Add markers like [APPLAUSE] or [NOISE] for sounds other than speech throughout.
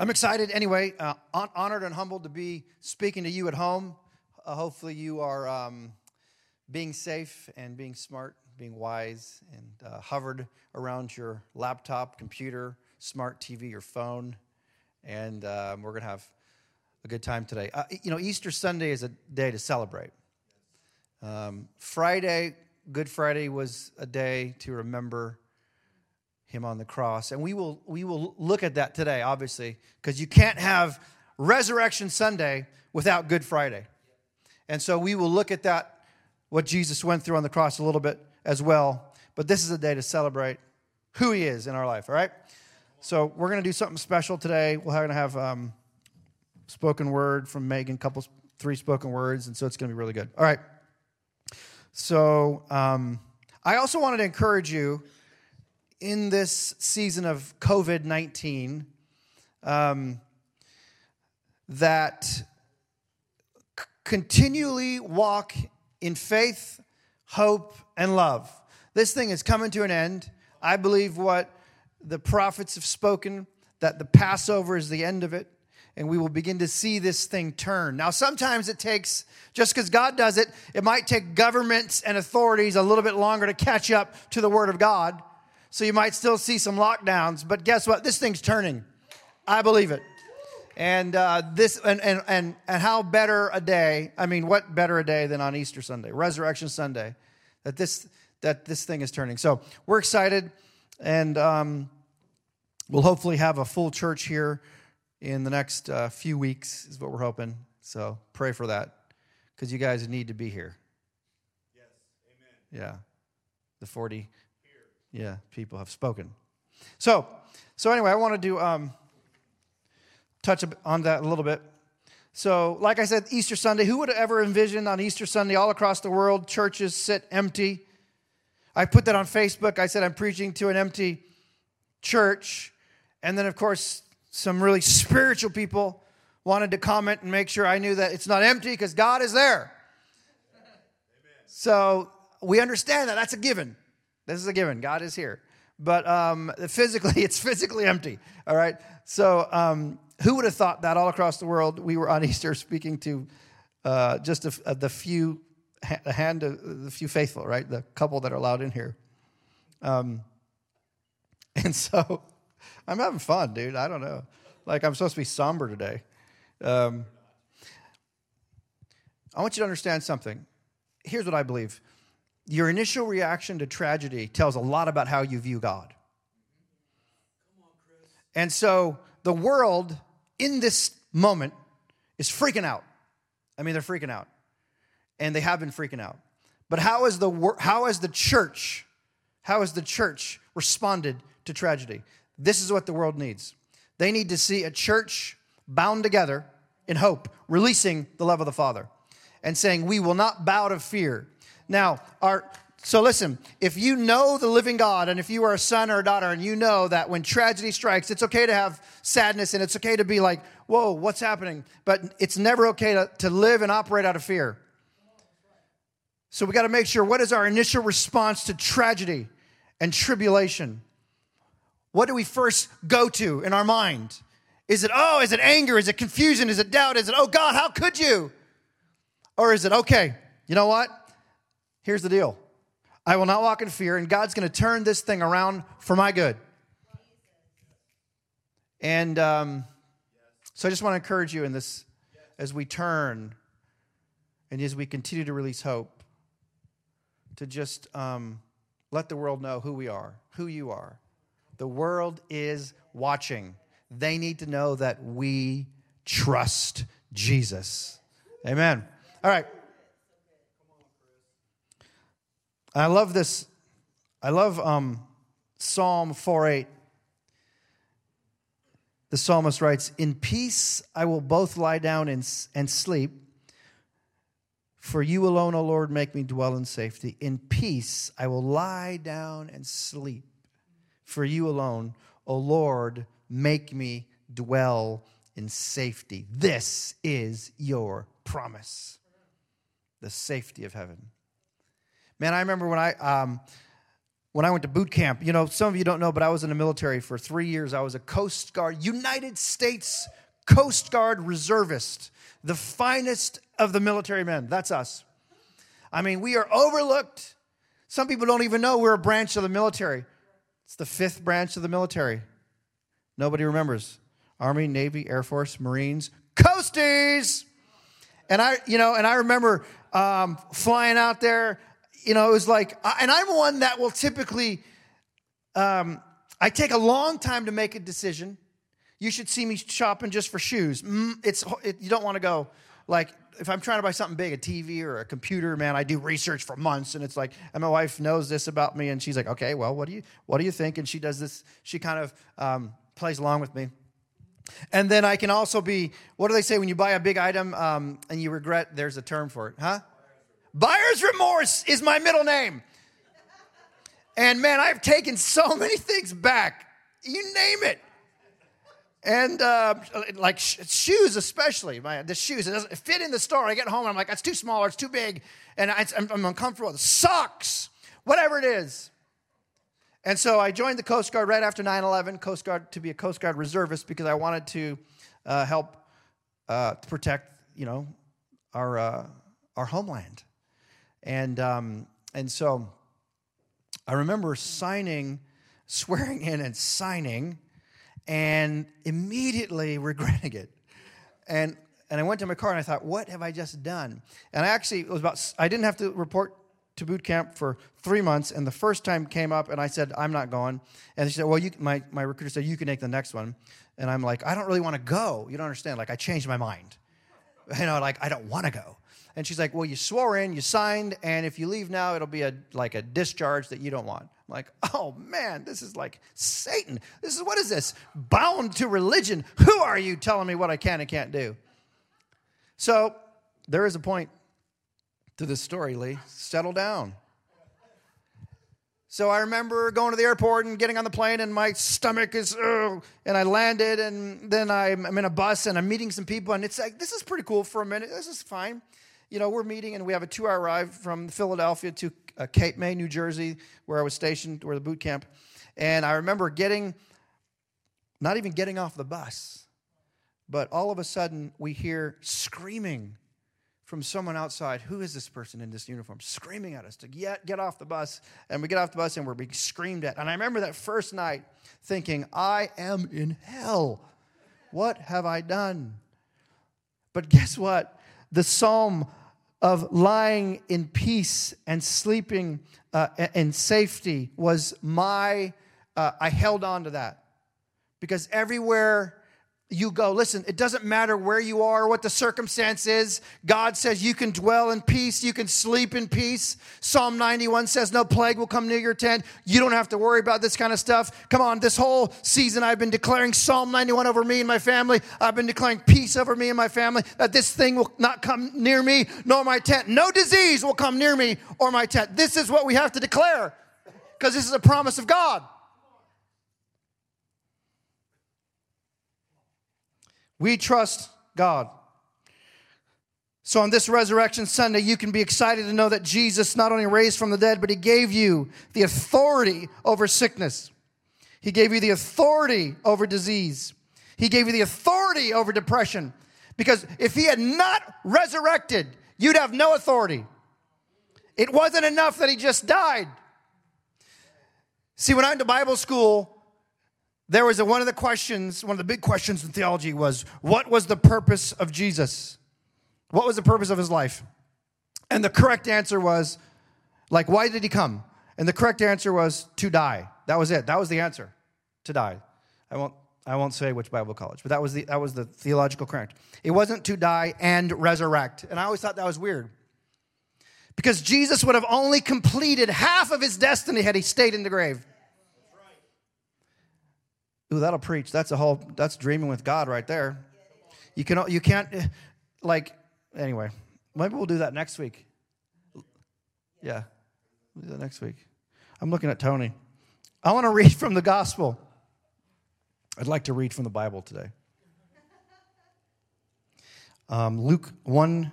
I'm excited anyway, uh, honored and humbled to be speaking to you at home. Uh, hopefully, you are um, being safe and being smart, being wise, and uh, hovered around your laptop, computer, smart TV, your phone. And um, we're going to have a good time today. Uh, you know, Easter Sunday is a day to celebrate. Um, Friday, Good Friday, was a day to remember him on the cross. And we will, we will look at that today, obviously, because you can't have Resurrection Sunday without Good Friday. And so we will look at that, what Jesus went through on the cross a little bit as well. But this is a day to celebrate who he is in our life, all right? So we're going to do something special today. We're going to have um, spoken word from Megan, couple, three spoken words, and so it's going to be really good. All right. So um, I also wanted to encourage you in this season of COVID 19 um, that c- continually walk in faith, hope, and love. This thing is coming to an end. I believe what the prophets have spoken that the Passover is the end of it and we will begin to see this thing turn. Now, sometimes it takes, just because God does it, it might take governments and authorities a little bit longer to catch up to the Word of God. So you might still see some lockdowns, but guess what? This thing's turning. I believe it. And uh, this, and, and and and how better a day? I mean, what better a day than on Easter Sunday, Resurrection Sunday, that this that this thing is turning. So we're excited, and um, we'll hopefully have a full church here in the next uh, few weeks. Is what we're hoping. So pray for that, because you guys need to be here. Yes, amen. Yeah, the forty yeah, people have spoken. So, so anyway, I want to do um, touch on that a little bit. So, like I said, Easter Sunday. Who would have ever envisioned on Easter Sunday, all across the world, churches sit empty? I put that on Facebook. I said I'm preaching to an empty church, and then of course some really spiritual people wanted to comment and make sure I knew that it's not empty because God is there. Amen. So we understand that. That's a given. This is a given. God is here. But um, physically, [LAUGHS] it's physically empty. All right. So, um, who would have thought that all across the world we were on [LAUGHS] Easter speaking to uh, just a, a, the few, a hand of the few faithful, right? The couple that are allowed in here. Um, [LAUGHS] and so, I'm having fun, dude. I don't know. Like I'm supposed to be somber today. Um, I want you to understand something. Here's what I believe your initial reaction to tragedy tells a lot about how you view God. And so the world in this moment is freaking out. I mean, they're freaking out. And they have been freaking out. But how is the how has the church how has the church responded to tragedy? This is what the world needs. They need to see a church bound together in hope, releasing the love of the Father and saying, "We will not bow to fear." Now, our so listen, if you know the living God and if you are a son or a daughter and you know that when tragedy strikes, it's okay to have sadness and it's okay to be like, whoa, what's happening? But it's never okay to, to live and operate out of fear. So we got to make sure what is our initial response to tragedy and tribulation? What do we first go to in our mind? Is it, oh, is it anger? Is it confusion? Is it doubt? Is it, oh God, how could you? Or is it, okay, you know what? Here's the deal I will not walk in fear, and God's going to turn this thing around for my good. And um, so I just want to encourage you in this as we turn and as we continue to release hope to just um, let the world know who we are, who you are. The world is watching. They need to know that we trust Jesus. Amen. All right. I love this. I love um, Psalm 4 8. The psalmist writes, In peace I will both lie down and, and sleep. For you alone, O Lord, make me dwell in safety. In peace I will lie down and sleep. For you alone, O Lord, make me dwell in safety. This is your promise the safety of heaven. Man, I remember when I, um, when I went to boot camp. You know, some of you don't know, but I was in the military for three years. I was a Coast Guard, United States Coast Guard reservist, the finest of the military men. That's us. I mean, we are overlooked. Some people don't even know we're a branch of the military. It's the fifth branch of the military. Nobody remembers. Army, Navy, Air Force, Marines, Coasties. And I, you know, and I remember um, flying out there. You know, it was like, and I'm one that will typically, um, I take a long time to make a decision. You should see me shopping just for shoes. Mm, it's it, you don't want to go like if I'm trying to buy something big, a TV or a computer, man, I do research for months, and it's like, and my wife knows this about me, and she's like, okay, well, what do you what do you think? And she does this. She kind of um, plays along with me. And then I can also be, what do they say when you buy a big item um, and you regret? There's a term for it, huh? Buyer's remorse is my middle name. And man, I've taken so many things back. You name it. And uh, like sh- shoes, especially my, the shoes, it doesn't fit in the store. I get home and I'm like, that's too small or it's too big, and I, I'm, I'm uncomfortable. The socks, whatever it is. And so I joined the Coast Guard right after 9 11, Coast Guard to be a Coast Guard reservist because I wanted to uh, help uh, protect, you know, our, uh, our homeland. And, um, and so I remember signing, swearing in and signing, and immediately [LAUGHS] regretting it. And, and I went to my car and I thought, what have I just done? And I actually, it was about, I didn't have to report to boot camp for three months, and the first time came up, and I said, I'm not going. And she said, Well, you, my, my recruiter said, You can take the next one. And I'm like, I don't really want to go. You don't understand. Like, I changed my mind. [LAUGHS] You know, like, I don't want to go. And she's like, Well, you swore in, you signed, and if you leave now, it'll be a, like a discharge that you don't want. I'm like, Oh man, this is like Satan. This is, what is this? Bound to religion. Who are you telling me what I can and can't do? So there is a point to this story, Lee. Settle down. So I remember going to the airport and getting on the plane, and my stomach is, and I landed, and then I'm, I'm in a bus and I'm meeting some people, and it's like, this is pretty cool for a minute. This is fine. You know, we're meeting, and we have a two hour ride from Philadelphia to uh, Cape May, New Jersey, where I was stationed, where the boot camp. And I remember getting, not even getting off the bus, but all of a sudden we hear screaming from someone outside, who is this person in this uniform, screaming at us to get, get off the bus. And we get off the bus and we're being screamed at. And I remember that first night thinking, I am in hell. What have I done? But guess what? The psalm of lying in peace and sleeping uh, in safety was my, uh, I held on to that. Because everywhere you go. Listen, it doesn't matter where you are, what the circumstance is. God says you can dwell in peace, you can sleep in peace. Psalm 91 says no plague will come near your tent. You don't have to worry about this kind of stuff. Come on, this whole season I've been declaring Psalm 91 over me and my family. I've been declaring peace over me and my family, that this thing will not come near me nor my tent. No disease will come near me or my tent. This is what we have to declare because this is a promise of God. We trust God. So on this Resurrection Sunday, you can be excited to know that Jesus not only raised from the dead, but he gave you the authority over sickness. He gave you the authority over disease. He gave you the authority over depression. Because if he had not resurrected, you'd have no authority. It wasn't enough that he just died. See, when I went to Bible school, there was a, one of the questions, one of the big questions in theology was what was the purpose of Jesus? What was the purpose of his life? And the correct answer was, like, why did he come? And the correct answer was to die. That was it. That was the answer. To die. I won't I won't say which Bible college, but that was the that was the theological correct. It wasn't to die and resurrect. And I always thought that was weird. Because Jesus would have only completed half of his destiny had he stayed in the grave. Ooh, that'll preach. That's a whole. That's dreaming with God right there. You can. You can't. Like anyway. Maybe we'll do that next week. Yeah, we'll do that next week. I'm looking at Tony. I want to read from the gospel. I'd like to read from the Bible today. Um, Luke 1,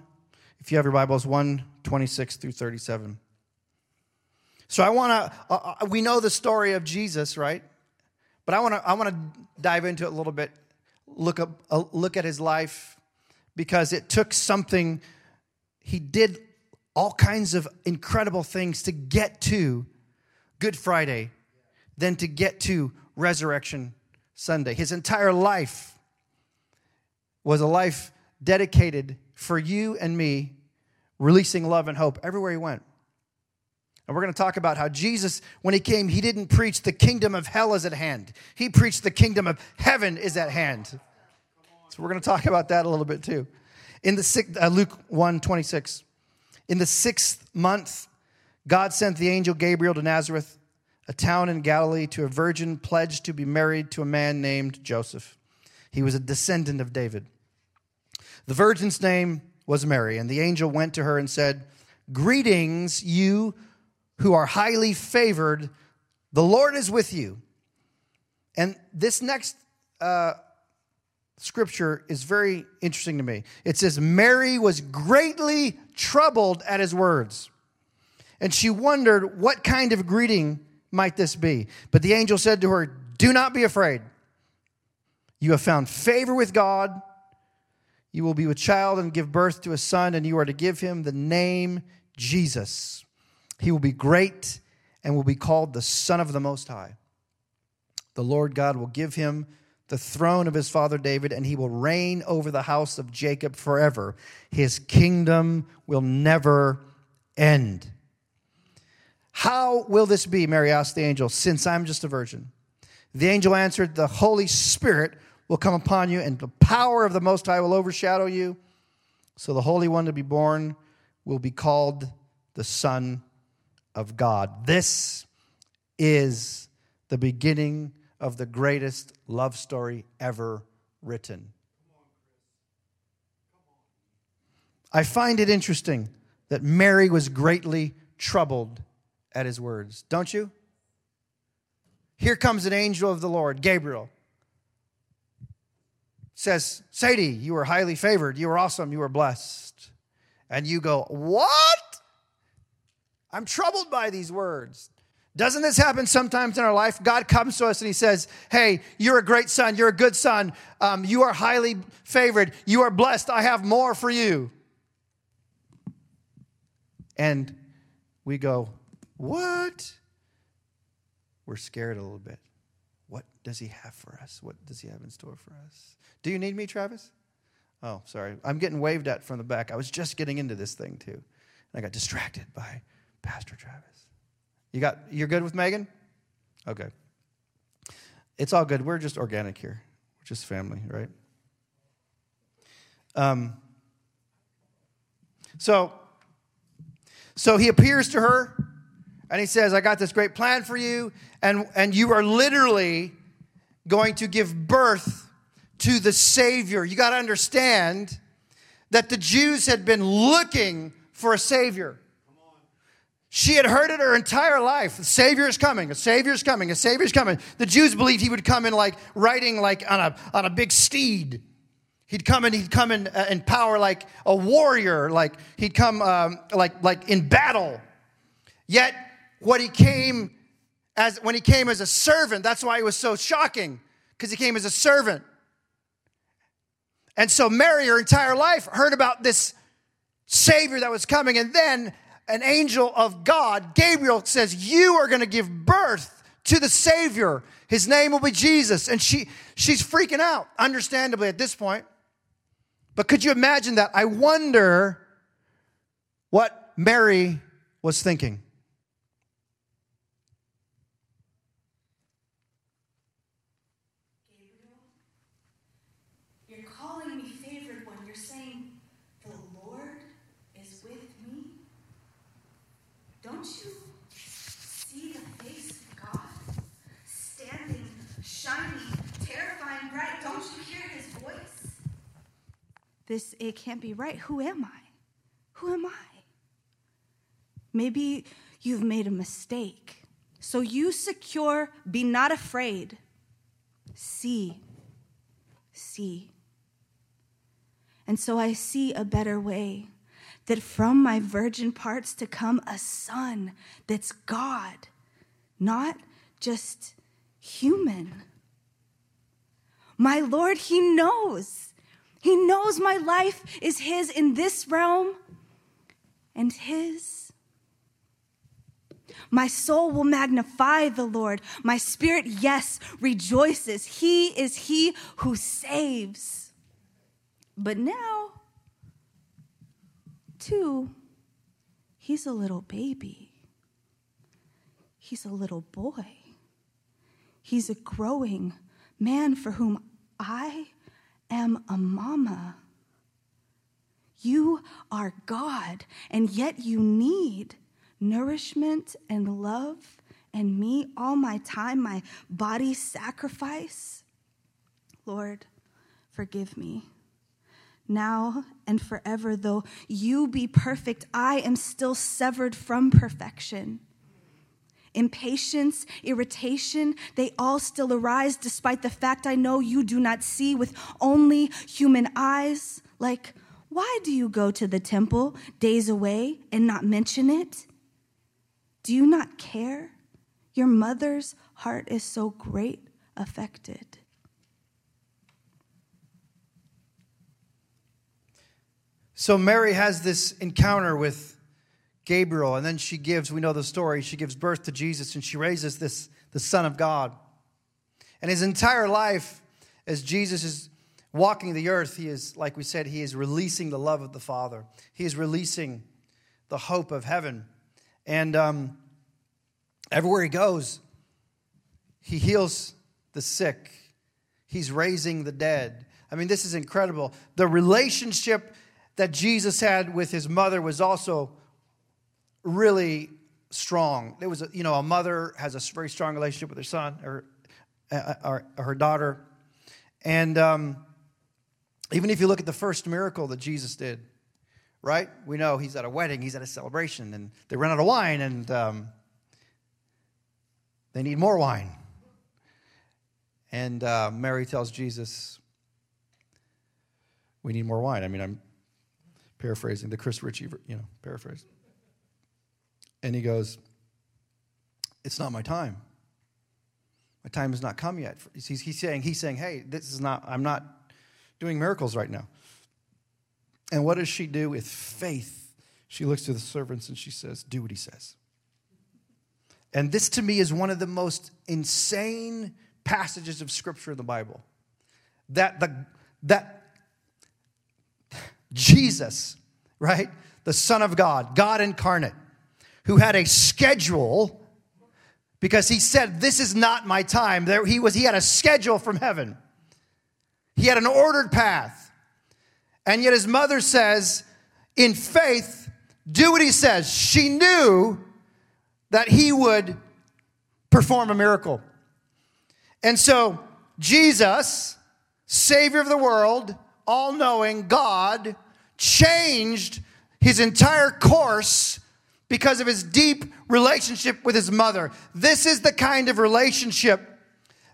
if you have your Bibles, 1 26 through 37. So I want to, uh, uh, we know the story of Jesus, right? But I want to, I want to dive into it a little bit, look up, uh, look at his life, because it took something. He did all kinds of incredible things to get to Good Friday, then to get to Resurrection Sunday. His entire life was a life dedicated for you and me, releasing love and hope everywhere he went. And we're going to talk about how Jesus, when he came, he didn't preach the kingdom of hell is at hand. He preached the kingdom of heaven is at hand. So we're going to talk about that a little bit too. In the uh, Luke 1 26. In the sixth month, God sent the angel Gabriel to Nazareth, a town in Galilee, to a virgin pledged to be married to a man named Joseph. He was a descendant of David. The virgin's name was Mary, and the angel went to her and said, Greetings, you who are highly favored, the Lord is with you. And this next uh, scripture is very interesting to me. It says, Mary was greatly troubled at his words, and she wondered what kind of greeting might this be. But the angel said to her, Do not be afraid. You have found favor with God. You will be with child and give birth to a son, and you are to give him the name Jesus. He will be great and will be called the Son of the Most High. The Lord God will give him the throne of his father David, and he will reign over the house of Jacob forever. His kingdom will never end. How will this be? Mary asked the angel, since I'm just a virgin. The angel answered, The Holy Spirit will come upon you, and the power of the Most High will overshadow you. So the Holy One to be born will be called the Son of God. This is the beginning of the greatest love story ever written. I find it interesting that Mary was greatly troubled at his words, don't you? Here comes an angel of the Lord, Gabriel. Says, Sadie, you are highly favored. You are awesome. You are blessed. And you go, What? I'm troubled by these words. Doesn't this happen sometimes in our life? God comes to us and He says, Hey, you're a great son. You're a good son. Um, you are highly favored. You are blessed. I have more for you. And we go, What? We're scared a little bit. What does He have for us? What does He have in store for us? Do you need me, Travis? Oh, sorry. I'm getting waved at from the back. I was just getting into this thing too. And I got distracted by Pastor Travis. You got you're good with Megan? Okay. It's all good. We're just organic here. We're just family, right? Um so so he appears to her and he says, I got this great plan for you, and, and you are literally going to give birth to the Savior. You got to understand that the Jews had been looking for a Savior. She had heard it her entire life. The Savior is coming. A Savior is coming. A Savior is coming. The Jews believed he would come in like riding like on a, on a big steed. He'd come and he'd come in, uh, in power like a warrior, like he'd come um, like, like in battle. Yet, what he came as, when he came as a servant, that's why he was so shocking, because he came as a servant. And so Mary, her entire life, heard about this Savior that was coming. And then an angel of God, Gabriel, says, You are going to give birth to the Savior. His name will be Jesus. And she, she's freaking out, understandably, at this point. But could you imagine that? I wonder what Mary was thinking. This, it can't be right. Who am I? Who am I? Maybe you've made a mistake. So you secure, be not afraid. See, see. And so I see a better way that from my virgin parts to come a son that's God, not just human. My Lord, He knows. He knows my life is His in this realm and His. My soul will magnify the Lord. My spirit, yes, rejoices. He is He who saves. But now, too, He's a little baby. He's a little boy. He's a growing man for whom I am a mama. You are God, and yet you need nourishment and love and me all my time, my body sacrifice. Lord, forgive me. Now and forever, though you be perfect, I am still severed from perfection impatience, irritation, they all still arise despite the fact I know you do not see with only human eyes. Like, why do you go to the temple days away and not mention it? Do you not care? Your mother's heart is so great affected. So Mary has this encounter with Gabriel, and then she gives, we know the story, she gives birth to Jesus and she raises this, the Son of God. And his entire life, as Jesus is walking the earth, he is, like we said, he is releasing the love of the Father. He is releasing the hope of heaven. And um, everywhere he goes, he heals the sick, he's raising the dead. I mean, this is incredible. The relationship that Jesus had with his mother was also really strong. There was, a, you know, a mother has a very strong relationship with her son or, uh, or, or her daughter, and um, even if you look at the first miracle that Jesus did, right? We know he's at a wedding, he's at a celebration, and they run out of wine, and um, they need more wine. And uh, Mary tells Jesus, "We need more wine." I mean, I'm paraphrasing the Chris Ritchie, you know, paraphrase. And he goes, It's not my time. My time has not come yet. He's, he's, saying, he's saying, Hey, this is not, I'm not doing miracles right now. And what does she do with faith? She looks to the servants and she says, Do what he says. And this to me is one of the most insane passages of scripture in the Bible. That the that Jesus, right? The Son of God, God incarnate, who had a schedule because he said, This is not my time. There, he, was, he had a schedule from heaven, he had an ordered path. And yet his mother says, In faith, do what he says. She knew that he would perform a miracle. And so, Jesus, Savior of the world, all knowing God, changed his entire course because of his deep relationship with his mother. This is the kind of relationship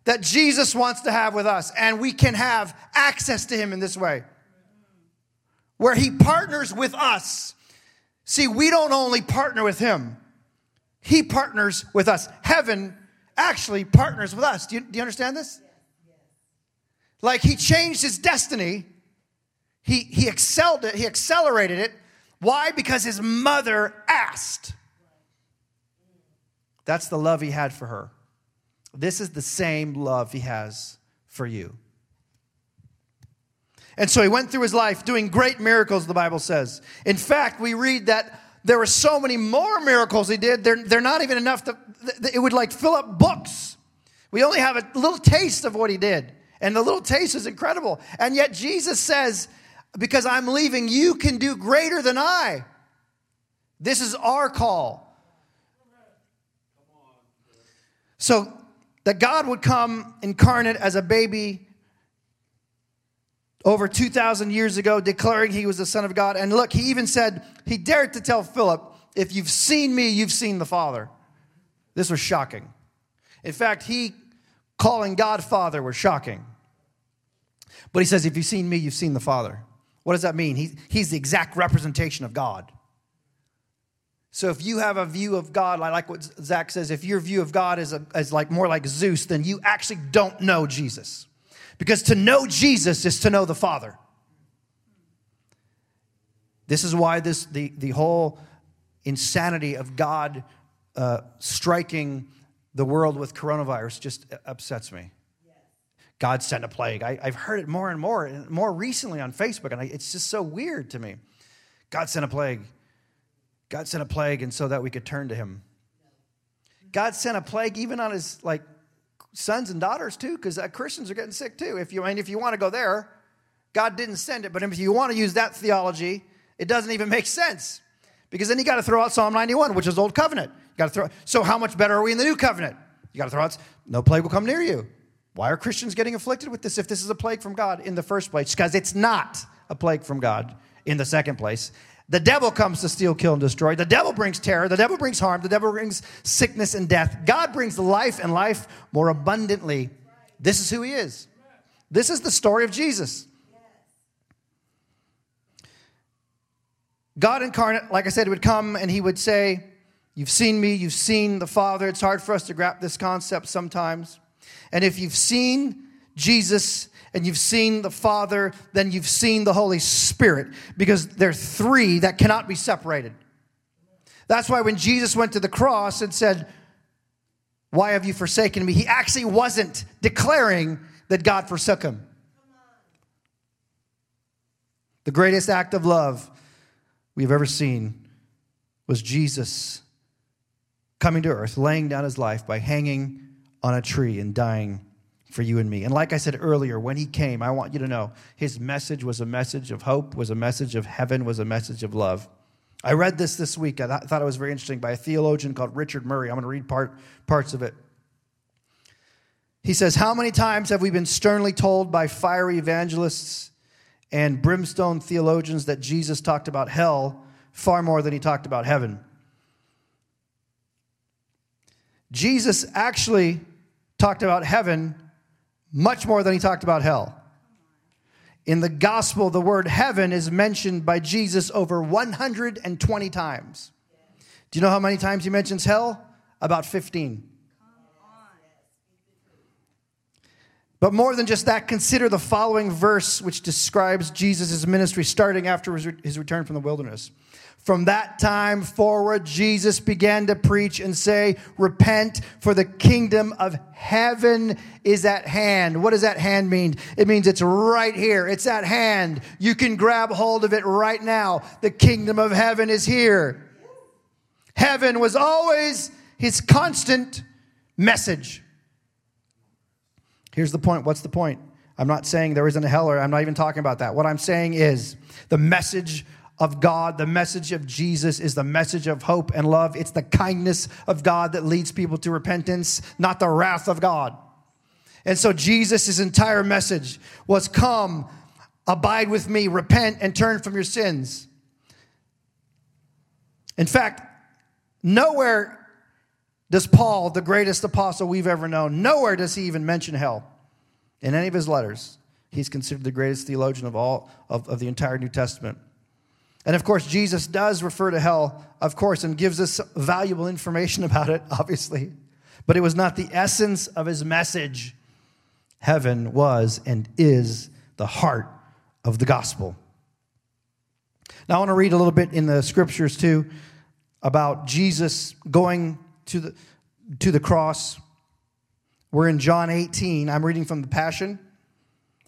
that Jesus wants to have with us, and we can have access to him in this way, where he partners with us. See, we don't only partner with him, he partners with us. Heaven actually partners with us. Do you, do you understand this? Like he changed his destiny, he, he excelled it, he accelerated it why? Because his mother asked. That's the love he had for her. This is the same love he has for you. And so he went through his life doing great miracles, the Bible says. In fact, we read that there were so many more miracles he did, they're, they're not even enough to, it would like fill up books. We only have a little taste of what he did. And the little taste is incredible. And yet Jesus says, because I'm leaving, you can do greater than I. This is our call. So that God would come incarnate as a baby over 2,000 years ago, declaring he was the Son of God. And look, he even said, he dared to tell Philip, if you've seen me, you've seen the Father. This was shocking. In fact, he calling God Father was shocking. But he says, if you've seen me, you've seen the Father. What does that mean? He, he's the exact representation of God. So if you have a view of God, like what Zach says, if your view of God is, a, is like more like Zeus, then you actually don't know Jesus. Because to know Jesus is to know the Father. This is why this the, the whole insanity of God uh, striking the world with coronavirus just upsets me. God sent a plague. I, have heard it more and more, and more recently on Facebook, and I, it's just so weird to me. God sent a plague. God sent a plague, and so that we could turn to Him. God sent a plague even on His like sons and daughters too, because uh, Christians are getting sick too. If you mean, if you want to go there, God didn't send it, but if you want to use that theology, it doesn't even make sense, because then you got to throw out Psalm 91, which is Old Covenant. You got to throw. So how much better are we in the New Covenant? You got to throw out. No plague will come near you. Why are Christians getting afflicted with this if this is a plague from God in the first place? Because it's not a plague from God in the second place. The devil comes to steal, kill, and destroy. The devil brings terror. The devil brings harm. The devil brings sickness and death. God brings life and life more abundantly. This is who he is. This is the story of Jesus. God incarnate, like I said, would come and he would say, You've seen me, you've seen the Father. It's hard for us to grasp this concept sometimes. And if you've seen Jesus and you've seen the Father, then you've seen the Holy Spirit because they're three that cannot be separated. That's why when Jesus went to the cross and said, Why have you forsaken me? He actually wasn't declaring that God forsook him. The greatest act of love we've ever seen was Jesus coming to earth, laying down his life by hanging on a tree and dying for you and me. And like I said earlier, when he came, I want you to know his message was a message of hope, was a message of heaven, was a message of love. I read this this week. I thought it was very interesting by a theologian called Richard Murray. I'm going to read part, parts of it. He says, How many times have we been sternly told by fiery evangelists and brimstone theologians that Jesus talked about hell far more than he talked about heaven? Jesus actually talked about heaven much more than he talked about hell. In the gospel, the word heaven is mentioned by Jesus over 120 times. Do you know how many times he mentions hell? About 15. But more than just that, consider the following verse, which describes Jesus' ministry starting after his return from the wilderness. From that time forward, Jesus began to preach and say, Repent, for the kingdom of heaven is at hand. What does that hand mean? It means it's right here, it's at hand. You can grab hold of it right now. The kingdom of heaven is here. Heaven was always his constant message. Here's the point. What's the point? I'm not saying there isn't a hell, or I'm not even talking about that. What I'm saying is the message of God, the message of Jesus is the message of hope and love. It's the kindness of God that leads people to repentance, not the wrath of God. And so Jesus' entire message was come, abide with me, repent, and turn from your sins. In fact, nowhere does Paul, the greatest apostle we've ever known, nowhere does he even mention hell in any of his letters. He's considered the greatest theologian of all of, of the entire New Testament. And of course, Jesus does refer to hell, of course, and gives us valuable information [LAUGHS] about it, obviously. But it was not the essence of his message. Heaven was and is the heart of the gospel. Now, I want to read a little bit in the scriptures too about Jesus going to the, to the cross. We're in John 18. I'm reading from the Passion.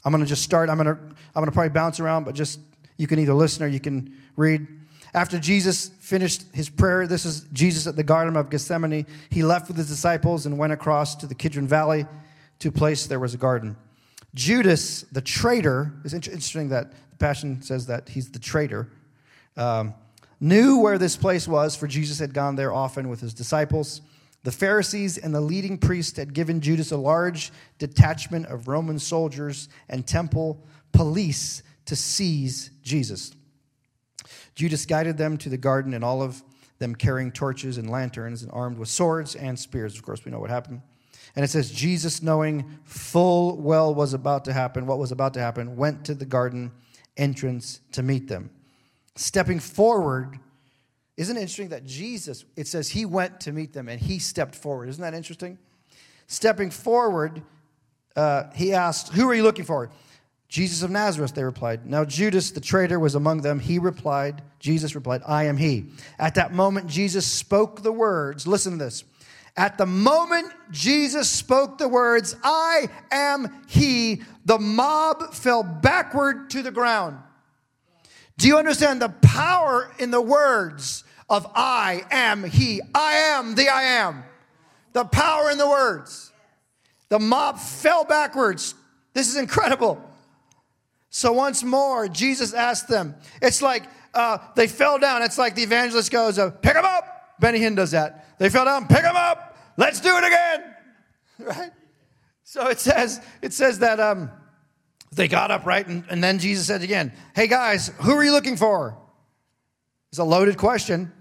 I'm going to just start. I'm going to, I'm going to probably bounce around, but just you can either listen or you can read. After Jesus finished his prayer, this is Jesus at the Garden of Gethsemane. He left with his disciples and went across to the Kidron Valley to a place there was a garden. Judas, the traitor, is interesting that the Passion says that he's the traitor, um, knew where this place was, for Jesus had gone there often with his disciples. The Pharisees and the leading priests had given Judas a large detachment of Roman soldiers and temple police to seize Jesus. Judas guided them to the garden, and all of them carrying torches and lanterns and armed with swords and spears. Of course, we know what happened. And it says, Jesus, knowing full well was about to happen, what was about to happen, went to the garden entrance to meet them. Stepping forward, isn't it interesting that Jesus, it says he went to meet them and he stepped forward? Isn't that interesting? Stepping forward, uh, he asked, Who are you looking for? Jesus of Nazareth, they replied. Now Judas the traitor was among them. He replied, Jesus replied, I am he. At that moment, Jesus spoke the words. Listen to this. At the moment Jesus spoke the words, I am he, the mob fell backward to the ground. Do you understand the power in the words of I am he? I am the I am. The power in the words. The mob fell backwards. This is incredible. So once more, Jesus asked them. It's like uh, they fell down. It's like the evangelist goes, uh, "Pick them up." Benny Hinn does that. They fell down. Pick them up. Let's do it again. [LAUGHS] Right. So it says it says that um, they got up right, and, and then Jesus said again, "Hey guys, who are you looking for?" It's a loaded question.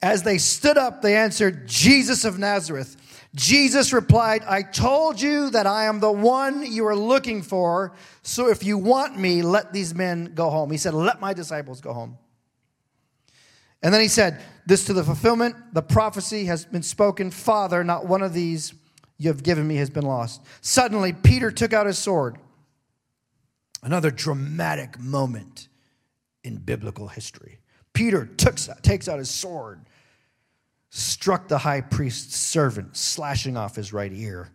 As they stood up, they answered, "Jesus of Nazareth." Jesus replied, I told you that I am the one you are looking for. So if you want me, let these men go home. He said, Let my disciples go home. And then he said, This to the fulfillment, the prophecy has been spoken. Father, not one of these you have given me has been lost. Suddenly, Peter took out his sword. Another dramatic moment in biblical history. Peter took, takes out his sword struck the high priest's servant, slashing off his right ear.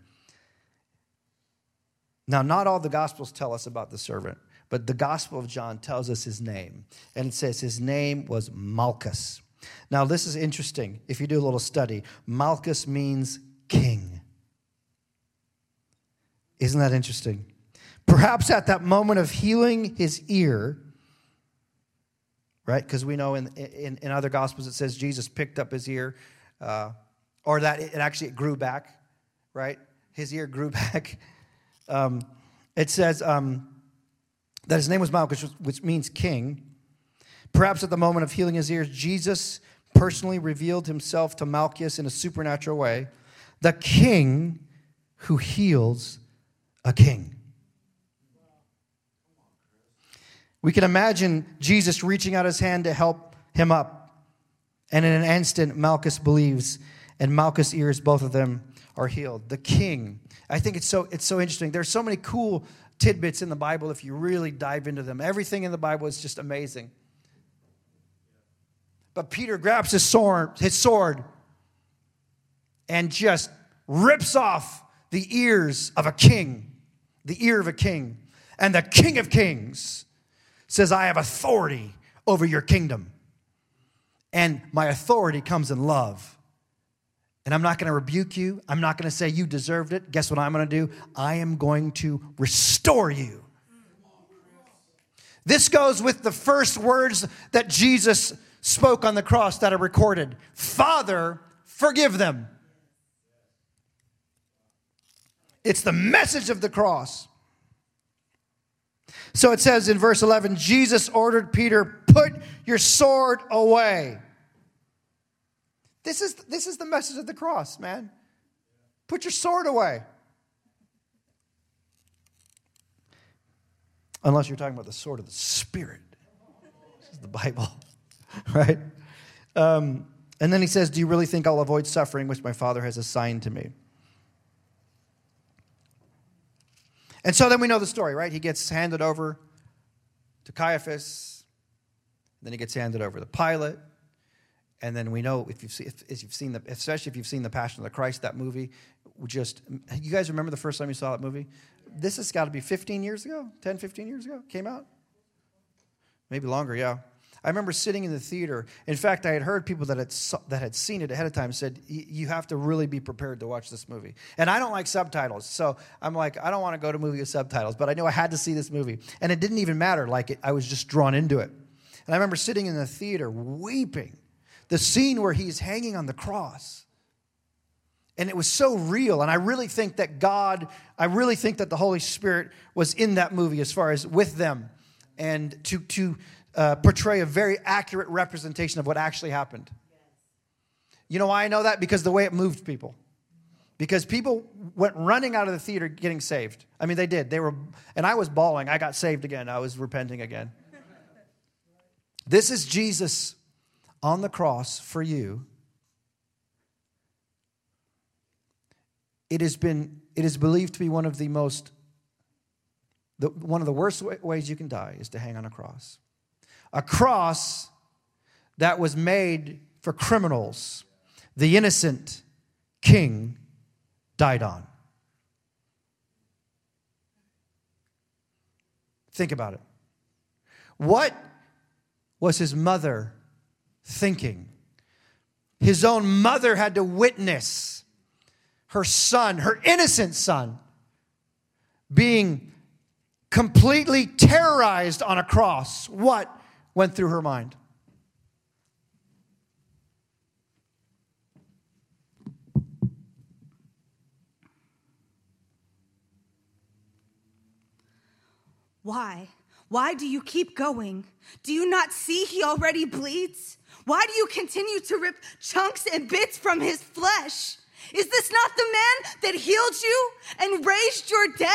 Now, not all the Gospels tell us about the servant, but the Gospel of John tells us his name. And it says his name was Malchus. Now, this is interesting. If you do a little study, Malchus means king. Isn't that interesting? Perhaps at that moment of healing his ear, right? Because we know in, in, in, other gospels it says Jesus picked up his ear, uh, or that it, actually it grew back, right? His ear grew [LAUGHS] back. Um, it says um, that his name was Malchus, which means king. Perhaps at the moment of healing his ears, Jesus personally revealed himself to Malchus in a supernatural way, the king who heals a king. We can imagine Jesus reaching out his hand to help him up. And in an instant, Malchus believes, and Malchus' ears, both of them, are healed. The king. I think it's so, it's so interesting. There's so many cool tidbits in the Bible if you really dive into them. Everything in the Bible is just amazing. But Peter grabs his sword, his sword and just rips off the ears of a king, the ear of a king. And the king of kings says, I have authority over your kingdom. And my authority comes in love. And I'm not going to rebuke you. I'm not going to say you deserved it. Guess what I'm going to do? I am going to restore you. This goes with the first words that Jesus spoke on the cross that are recorded Father, forgive them. It's the message of the cross. So it says in verse 11 Jesus ordered Peter, Put your sword away. This is, this is the message of the cross, man. Put your sword away. Unless you're talking about the sword of the Spirit. This is the Bible, [LAUGHS] right? Um, and then he says, Do you really think I'll avoid suffering which my Father has assigned to me? And so then we know the story, right? He gets handed over to Caiaphas, then he gets handed over to Pilate. And then we know if you've, seen, if, if you've seen the, especially if you've seen the Passion of the Christ, that movie, just, you guys remember the first time you saw that movie? This has got to be 15 years ago, 10, 15 years ago, came out? Maybe longer, yeah. I remember sitting in the theater. In fact, I had heard people that had, that had seen it ahead of time said, You have to really be prepared to watch this movie. And I don't like subtitles. So I'm like, I don't want to go to a movie with subtitles, but I knew I had to see this movie. And it didn't even matter. Like, it, I was just drawn into it. And I remember sitting in the theater weeping. The scene where he's hanging on the cross. And it was so real. And I really think that God, I really think that the Holy Spirit was in that movie as far as with them and to, to, uh, portray a very accurate representation of what actually happened. You know why I know that? Because the way it moved people. because people went running out of the theater getting saved. I mean, they did. They were, and I was bawling. I got saved again. I was repenting again. This is Jesus on the cross for you. It has been, it is believed to be one of the most, the, one of the worst ways you can die is to hang on a cross. A cross that was made for criminals, the innocent king died on. Think about it. What was his mother thinking? His own mother had to witness her son, her innocent son, being completely terrorized on a cross. What went through her mind? Why? Why do you keep going? Do you not see he already bleeds? Why do you continue to rip chunks and bits from his flesh? Is this not the man that healed you and raised your dead?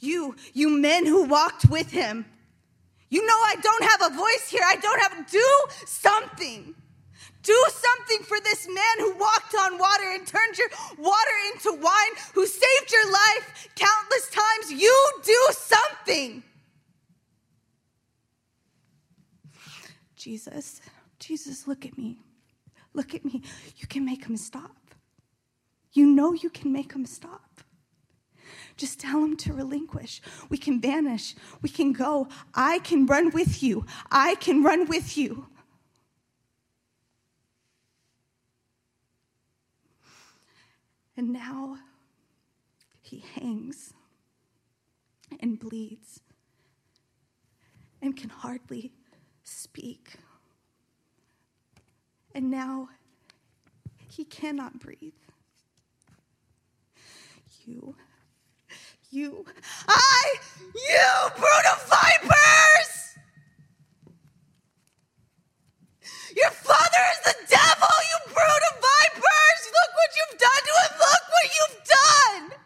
You, you men who walked with him. You know I don't have a voice here. I don't have, do something. Do something for this man who walked on water and turned your water into wine, who saved your life countless times. You do something. Jesus, Jesus, look at me. Look at me. You can make him stop. You know you can make him stop. Just tell him to relinquish. We can vanish. We can go. I can run with you. I can run with you. And now he hangs and bleeds and can hardly speak. And now he cannot breathe. You, you, I, you brood of vipers! Your father is the devil, you brood of vipers! Look what you've done to him! Look what you've done!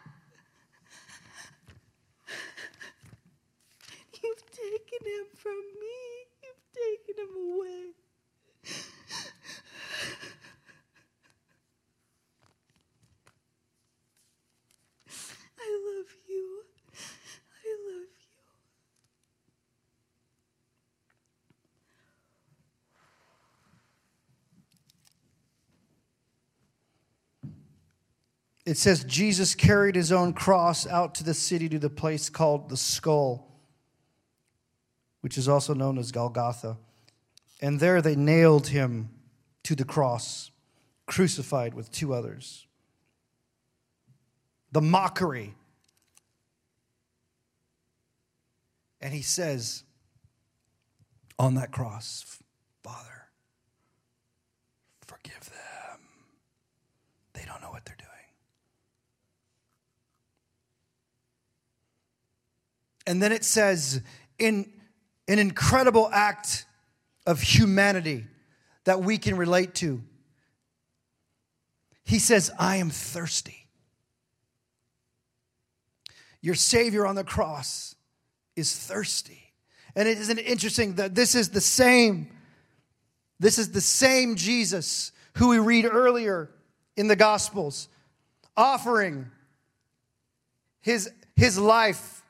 You've taken him from me. You've taken him away. I love you. I love you. It says Jesus carried his own cross out to the city to the place called the skull, which is also known as Golgotha. And there they nailed him to the cross, crucified with two others. The mockery. And he says on that cross, Father, forgive them. They don't know what they're doing. And then it says, in an incredible act of humanity that we can relate to, he says, I am thirsty. Your Savior on the cross is thirsty. And it isn't interesting that this is the same, this is the same Jesus who we read earlier in the Gospels, offering his, his life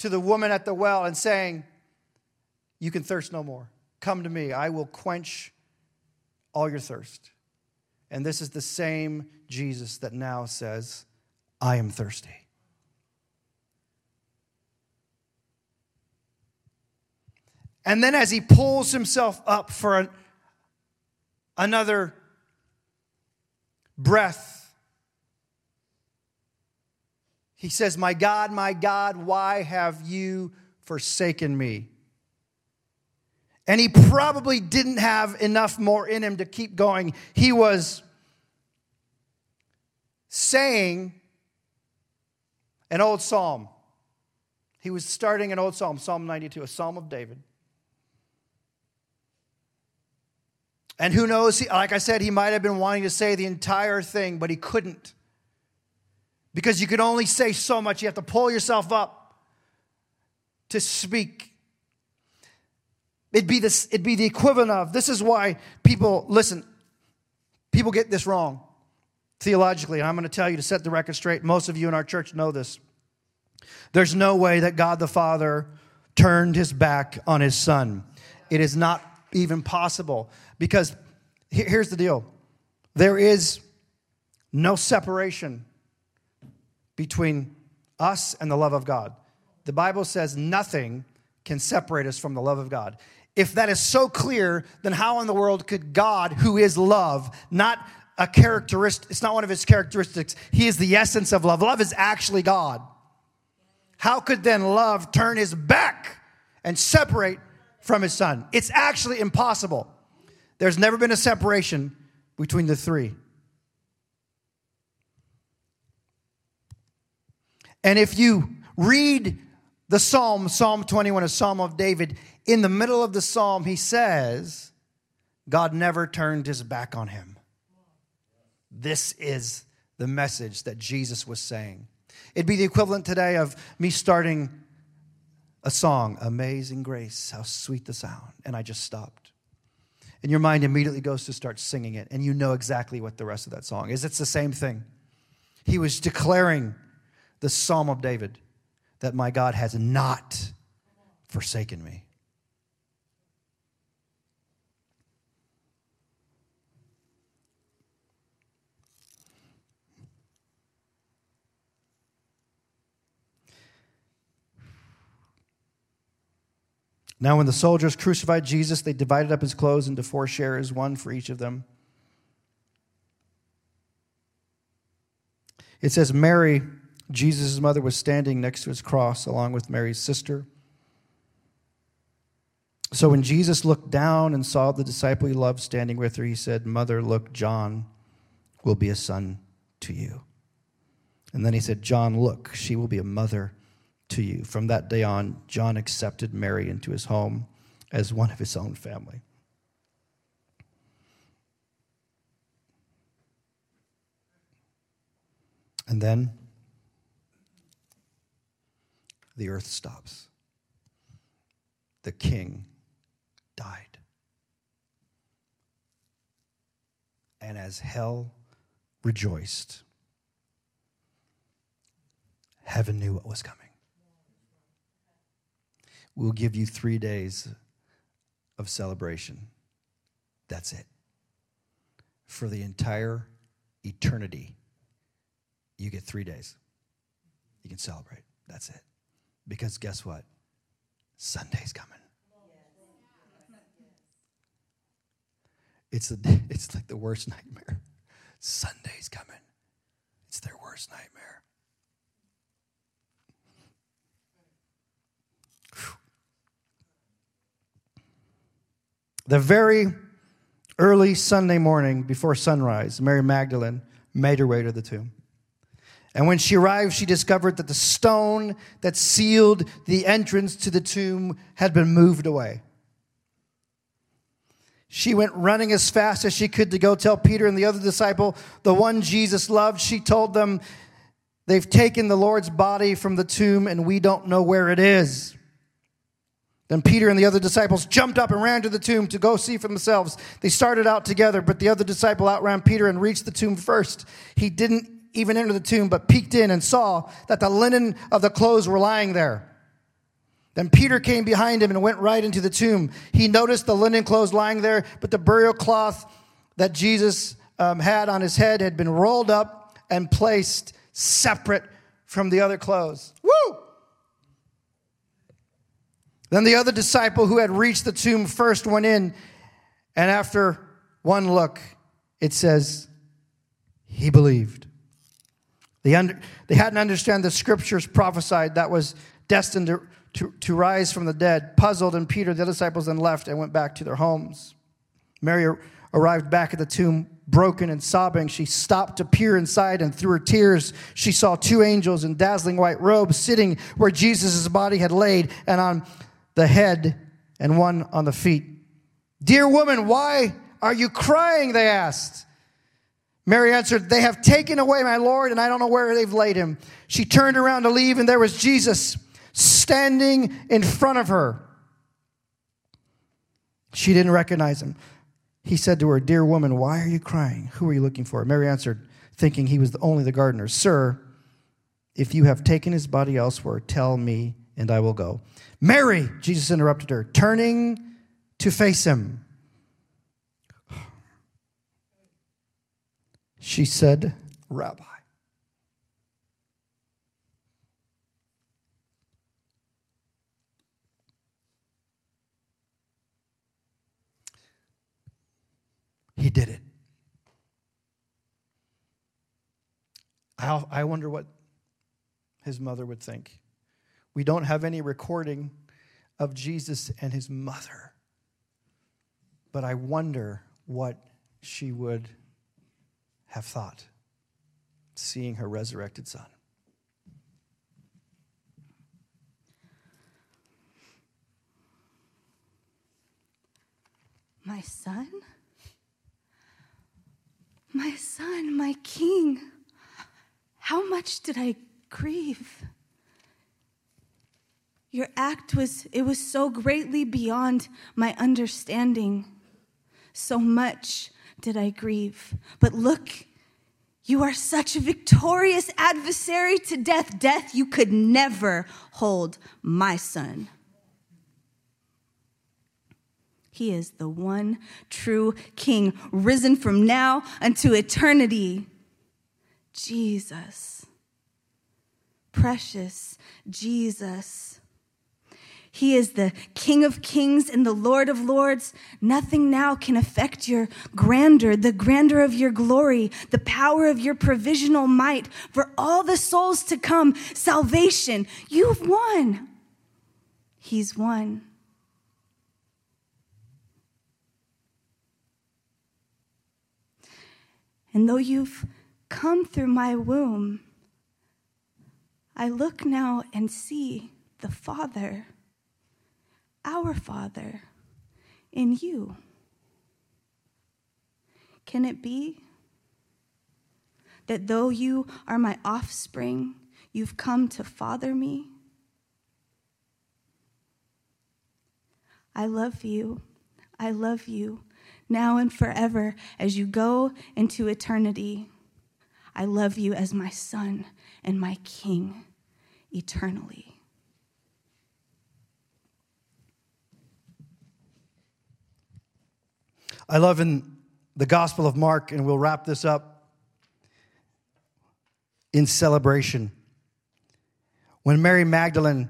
to the woman at the well and saying, You can thirst no more. Come to me. I will quench all your thirst. And this is the same Jesus that now says, I am thirsty. And then, as he pulls himself up for an, another breath, he says, My God, my God, why have you forsaken me? And he probably didn't have enough more in him to keep going. He was saying an old psalm. He was starting an old psalm, Psalm 92, a psalm of David. And who knows, like I said, he might have been wanting to say the entire thing, but he couldn't. Because you can only say so much. You have to pull yourself up to speak. It'd be, this, it'd be the equivalent of this is why people, listen, people get this wrong theologically. And I'm going to tell you to set the record straight. Most of you in our church know this. There's no way that God the Father turned his back on his son. It is not even possible because here's the deal there is no separation between us and the love of God. The Bible says nothing can separate us from the love of God. If that is so clear, then how in the world could God, who is love, not a characteristic, it's not one of his characteristics, he is the essence of love. Love is actually God. How could then love turn his back and separate from his son? It's actually impossible. There's never been a separation between the three. And if you read the psalm, Psalm 21, a psalm of David, in the middle of the psalm, he says, God never turned his back on him. This is the message that Jesus was saying. It'd be the equivalent today of me starting a song, Amazing Grace, how sweet the sound, and I just stopped. And your mind immediately goes to start singing it, and you know exactly what the rest of that song is. It's the same thing. He was declaring the Psalm of David that my God has not forsaken me. Now, when the soldiers crucified Jesus, they divided up his clothes into four shares, one for each of them. It says, Mary Jesus' mother was standing next to his cross along with Mary's sister. So when Jesus looked down and saw the disciple he loved standing with her, he said, Mother, look, John will be a son to you. And then he said, John, look, she will be a mother to you. From that day on, John accepted Mary into his home as one of his own family. And then the earth stops. The king died. And as hell rejoiced, heaven knew what was coming. We'll give you three days of celebration. That's it. For the entire eternity, you get three days. You can celebrate. That's it. Because guess what? Sunday's coming. It's, a, [LAUGHS] it's like the worst nightmare. Sunday's coming. It's their worst nightmare. The very early Sunday morning before sunrise, Mary Magdalene made her way to the tomb. And when she arrived, she discovered that the stone that sealed the entrance to the tomb had been moved away. She went running as fast as she could to go tell Peter and the other disciple, the one Jesus loved. She told them, They've taken the Lord's body from the tomb and we don't know where it is. Then Peter and the other disciples jumped up and ran to the tomb to go see for themselves. They started out together, but the other disciple outran Peter and reached the tomb first. He didn't even enter the tomb, but peeked in and saw that the linen of the clothes were lying there. Then Peter came behind him and went right into the tomb. He noticed the linen clothes lying there, but the burial cloth that Jesus um, had on his head had been rolled up and placed separate from the other clothes. Woo! Then the other disciple who had reached the tomb first went in, and after one look, it says, he believed. They, under, they hadn't understood the scriptures prophesied that was destined to, to, to rise from the dead. Puzzled, and Peter, the disciples, then left and went back to their homes. Mary arrived back at the tomb broken and sobbing. She stopped to peer inside, and through her tears, she saw two angels in dazzling white robes sitting where Jesus' body had laid, and on the head and one on the feet. Dear woman, why are you crying? They asked. Mary answered, They have taken away my Lord, and I don't know where they've laid him. She turned around to leave, and there was Jesus standing in front of her. She didn't recognize him. He said to her, Dear woman, why are you crying? Who are you looking for? Mary answered, thinking he was only the gardener, Sir, if you have taken his body elsewhere, tell me, and I will go. Mary, Jesus interrupted her, turning to face him. She said, Rabbi. He did it. I, wonder what his mother would think. We don't have any recording of Jesus and his mother, but I wonder what she would have thought seeing her resurrected son. My son? My son, my king, how much did I grieve? Your act was, it was so greatly beyond my understanding. So much did I grieve. But look, you are such a victorious adversary to death. Death, you could never hold my son. He is the one true King, risen from now unto eternity. Jesus. Precious Jesus. He is the King of kings and the Lord of lords. Nothing now can affect your grandeur, the grandeur of your glory, the power of your provisional might for all the souls to come. Salvation, you've won. He's won. And though you've come through my womb, I look now and see the Father, our Father, in you. Can it be that though you are my offspring, you've come to father me? I love you. I love you now and forever as you go into eternity. I love you as my son and my king eternally. I love in the Gospel of Mark, and we'll wrap this up in celebration. When Mary Magdalene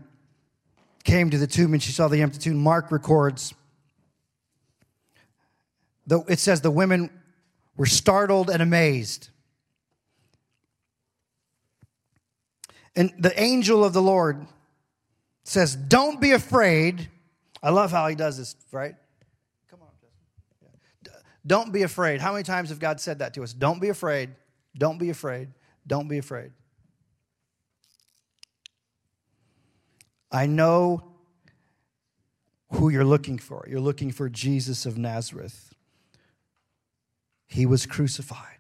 came to the tomb and she saw the empty tomb, Mark records it says the women were startled and amazed. And the angel of the Lord says, Don't be afraid. I love how he does this, right? Don't be afraid. How many times have God said that to us? Don't be afraid. Don't be afraid. Don't be afraid. I know who you're looking for. You're looking for Jesus of Nazareth. He was crucified.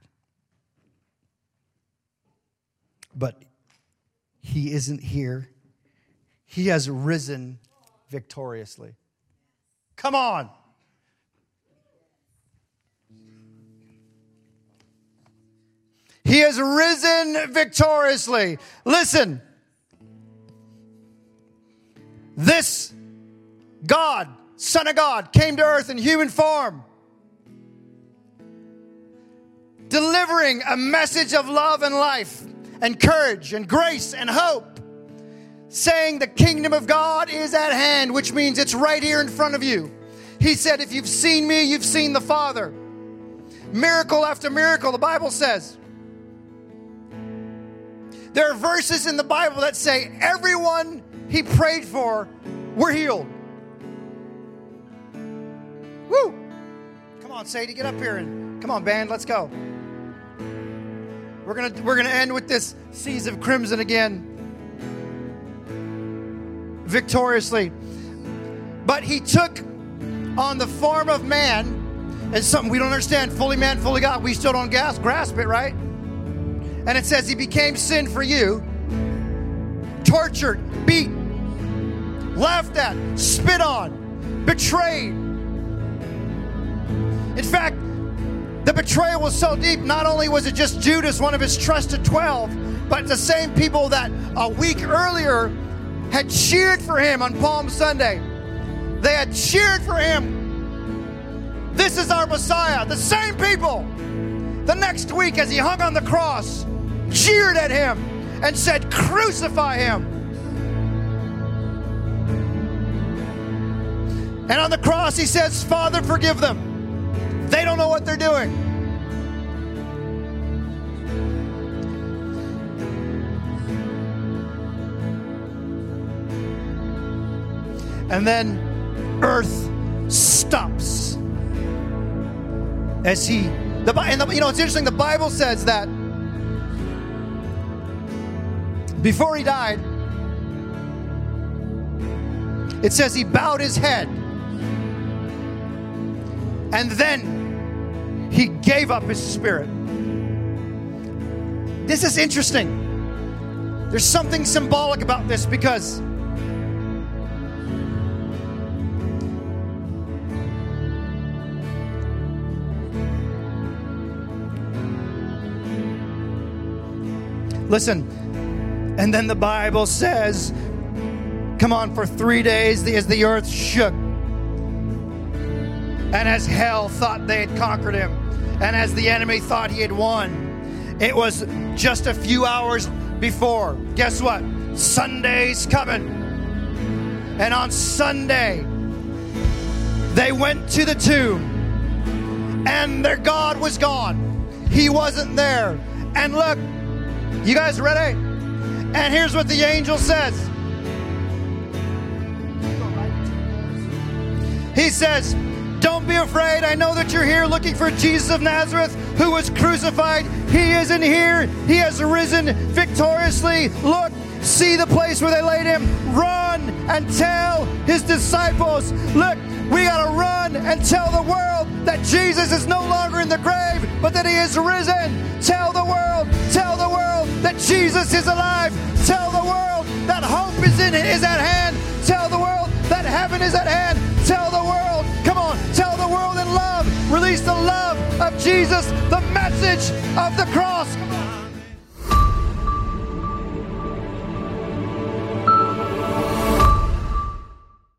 But he isn't here. He has risen victoriously. Come on. He has risen victoriously. Listen. This God, Son of God, came to earth in human form. delivering a message of love and life and courage and grace and hope, saying the kingdom of God is at hand, which means it's right here in front of you. He said, If you've seen me, you've seen the Father. Miracle after miracle, the Bible says. There are verses in the Bible that say everyone he prayed for were healed. Woo! Come on, Sadie, get up here and come on, band, let's go. We're to we're to end with this seas of crimson again. Victoriously. But he took on the form of man, and something we don't understand. Fully man, fully God. We still don't grasp it, right? And it says he became sin for you, tortured, beaten, laughed at, spit on, betrayed. In fact, the betrayal was so deep, not only was it just Judas, one of his trusted 12, but the same people that a week earlier had cheered for him on Palm Sunday. They had cheered for him. This is our Messiah. The same people. The next week, as he hung on the cross, cheered at him and said, Crucify him. And on the cross, he says, Father, forgive them. They don't know what they're doing. And then earth stops as he the and the, you know it's interesting the bible says that before he died it says he bowed his head. And then he gave up his spirit. This is interesting. There's something symbolic about this because Listen, and then the Bible says, come on, for three days as the earth shook, and as hell thought they had conquered him, and as the enemy thought he had won, it was just a few hours before. Guess what? Sunday's coming. And on Sunday, they went to the tomb, and their God was gone. He wasn't there. And look, you guys ready? And here's what the angel says He says, Don't be afraid. I know that you're here looking for Jesus of Nazareth who was crucified. He isn't here, he has risen victoriously. Look, see the place where they laid him. Run and tell his disciples. Look, we got to run and tell the world that Jesus is no longer in the grave, but that he is risen. Tell the world, tell the world that Jesus is alive. Tell the world that hope is in is at hand. Tell the world that heaven is at hand. Tell the world, come on, tell the world in love. Release the love of Jesus, the message of the cross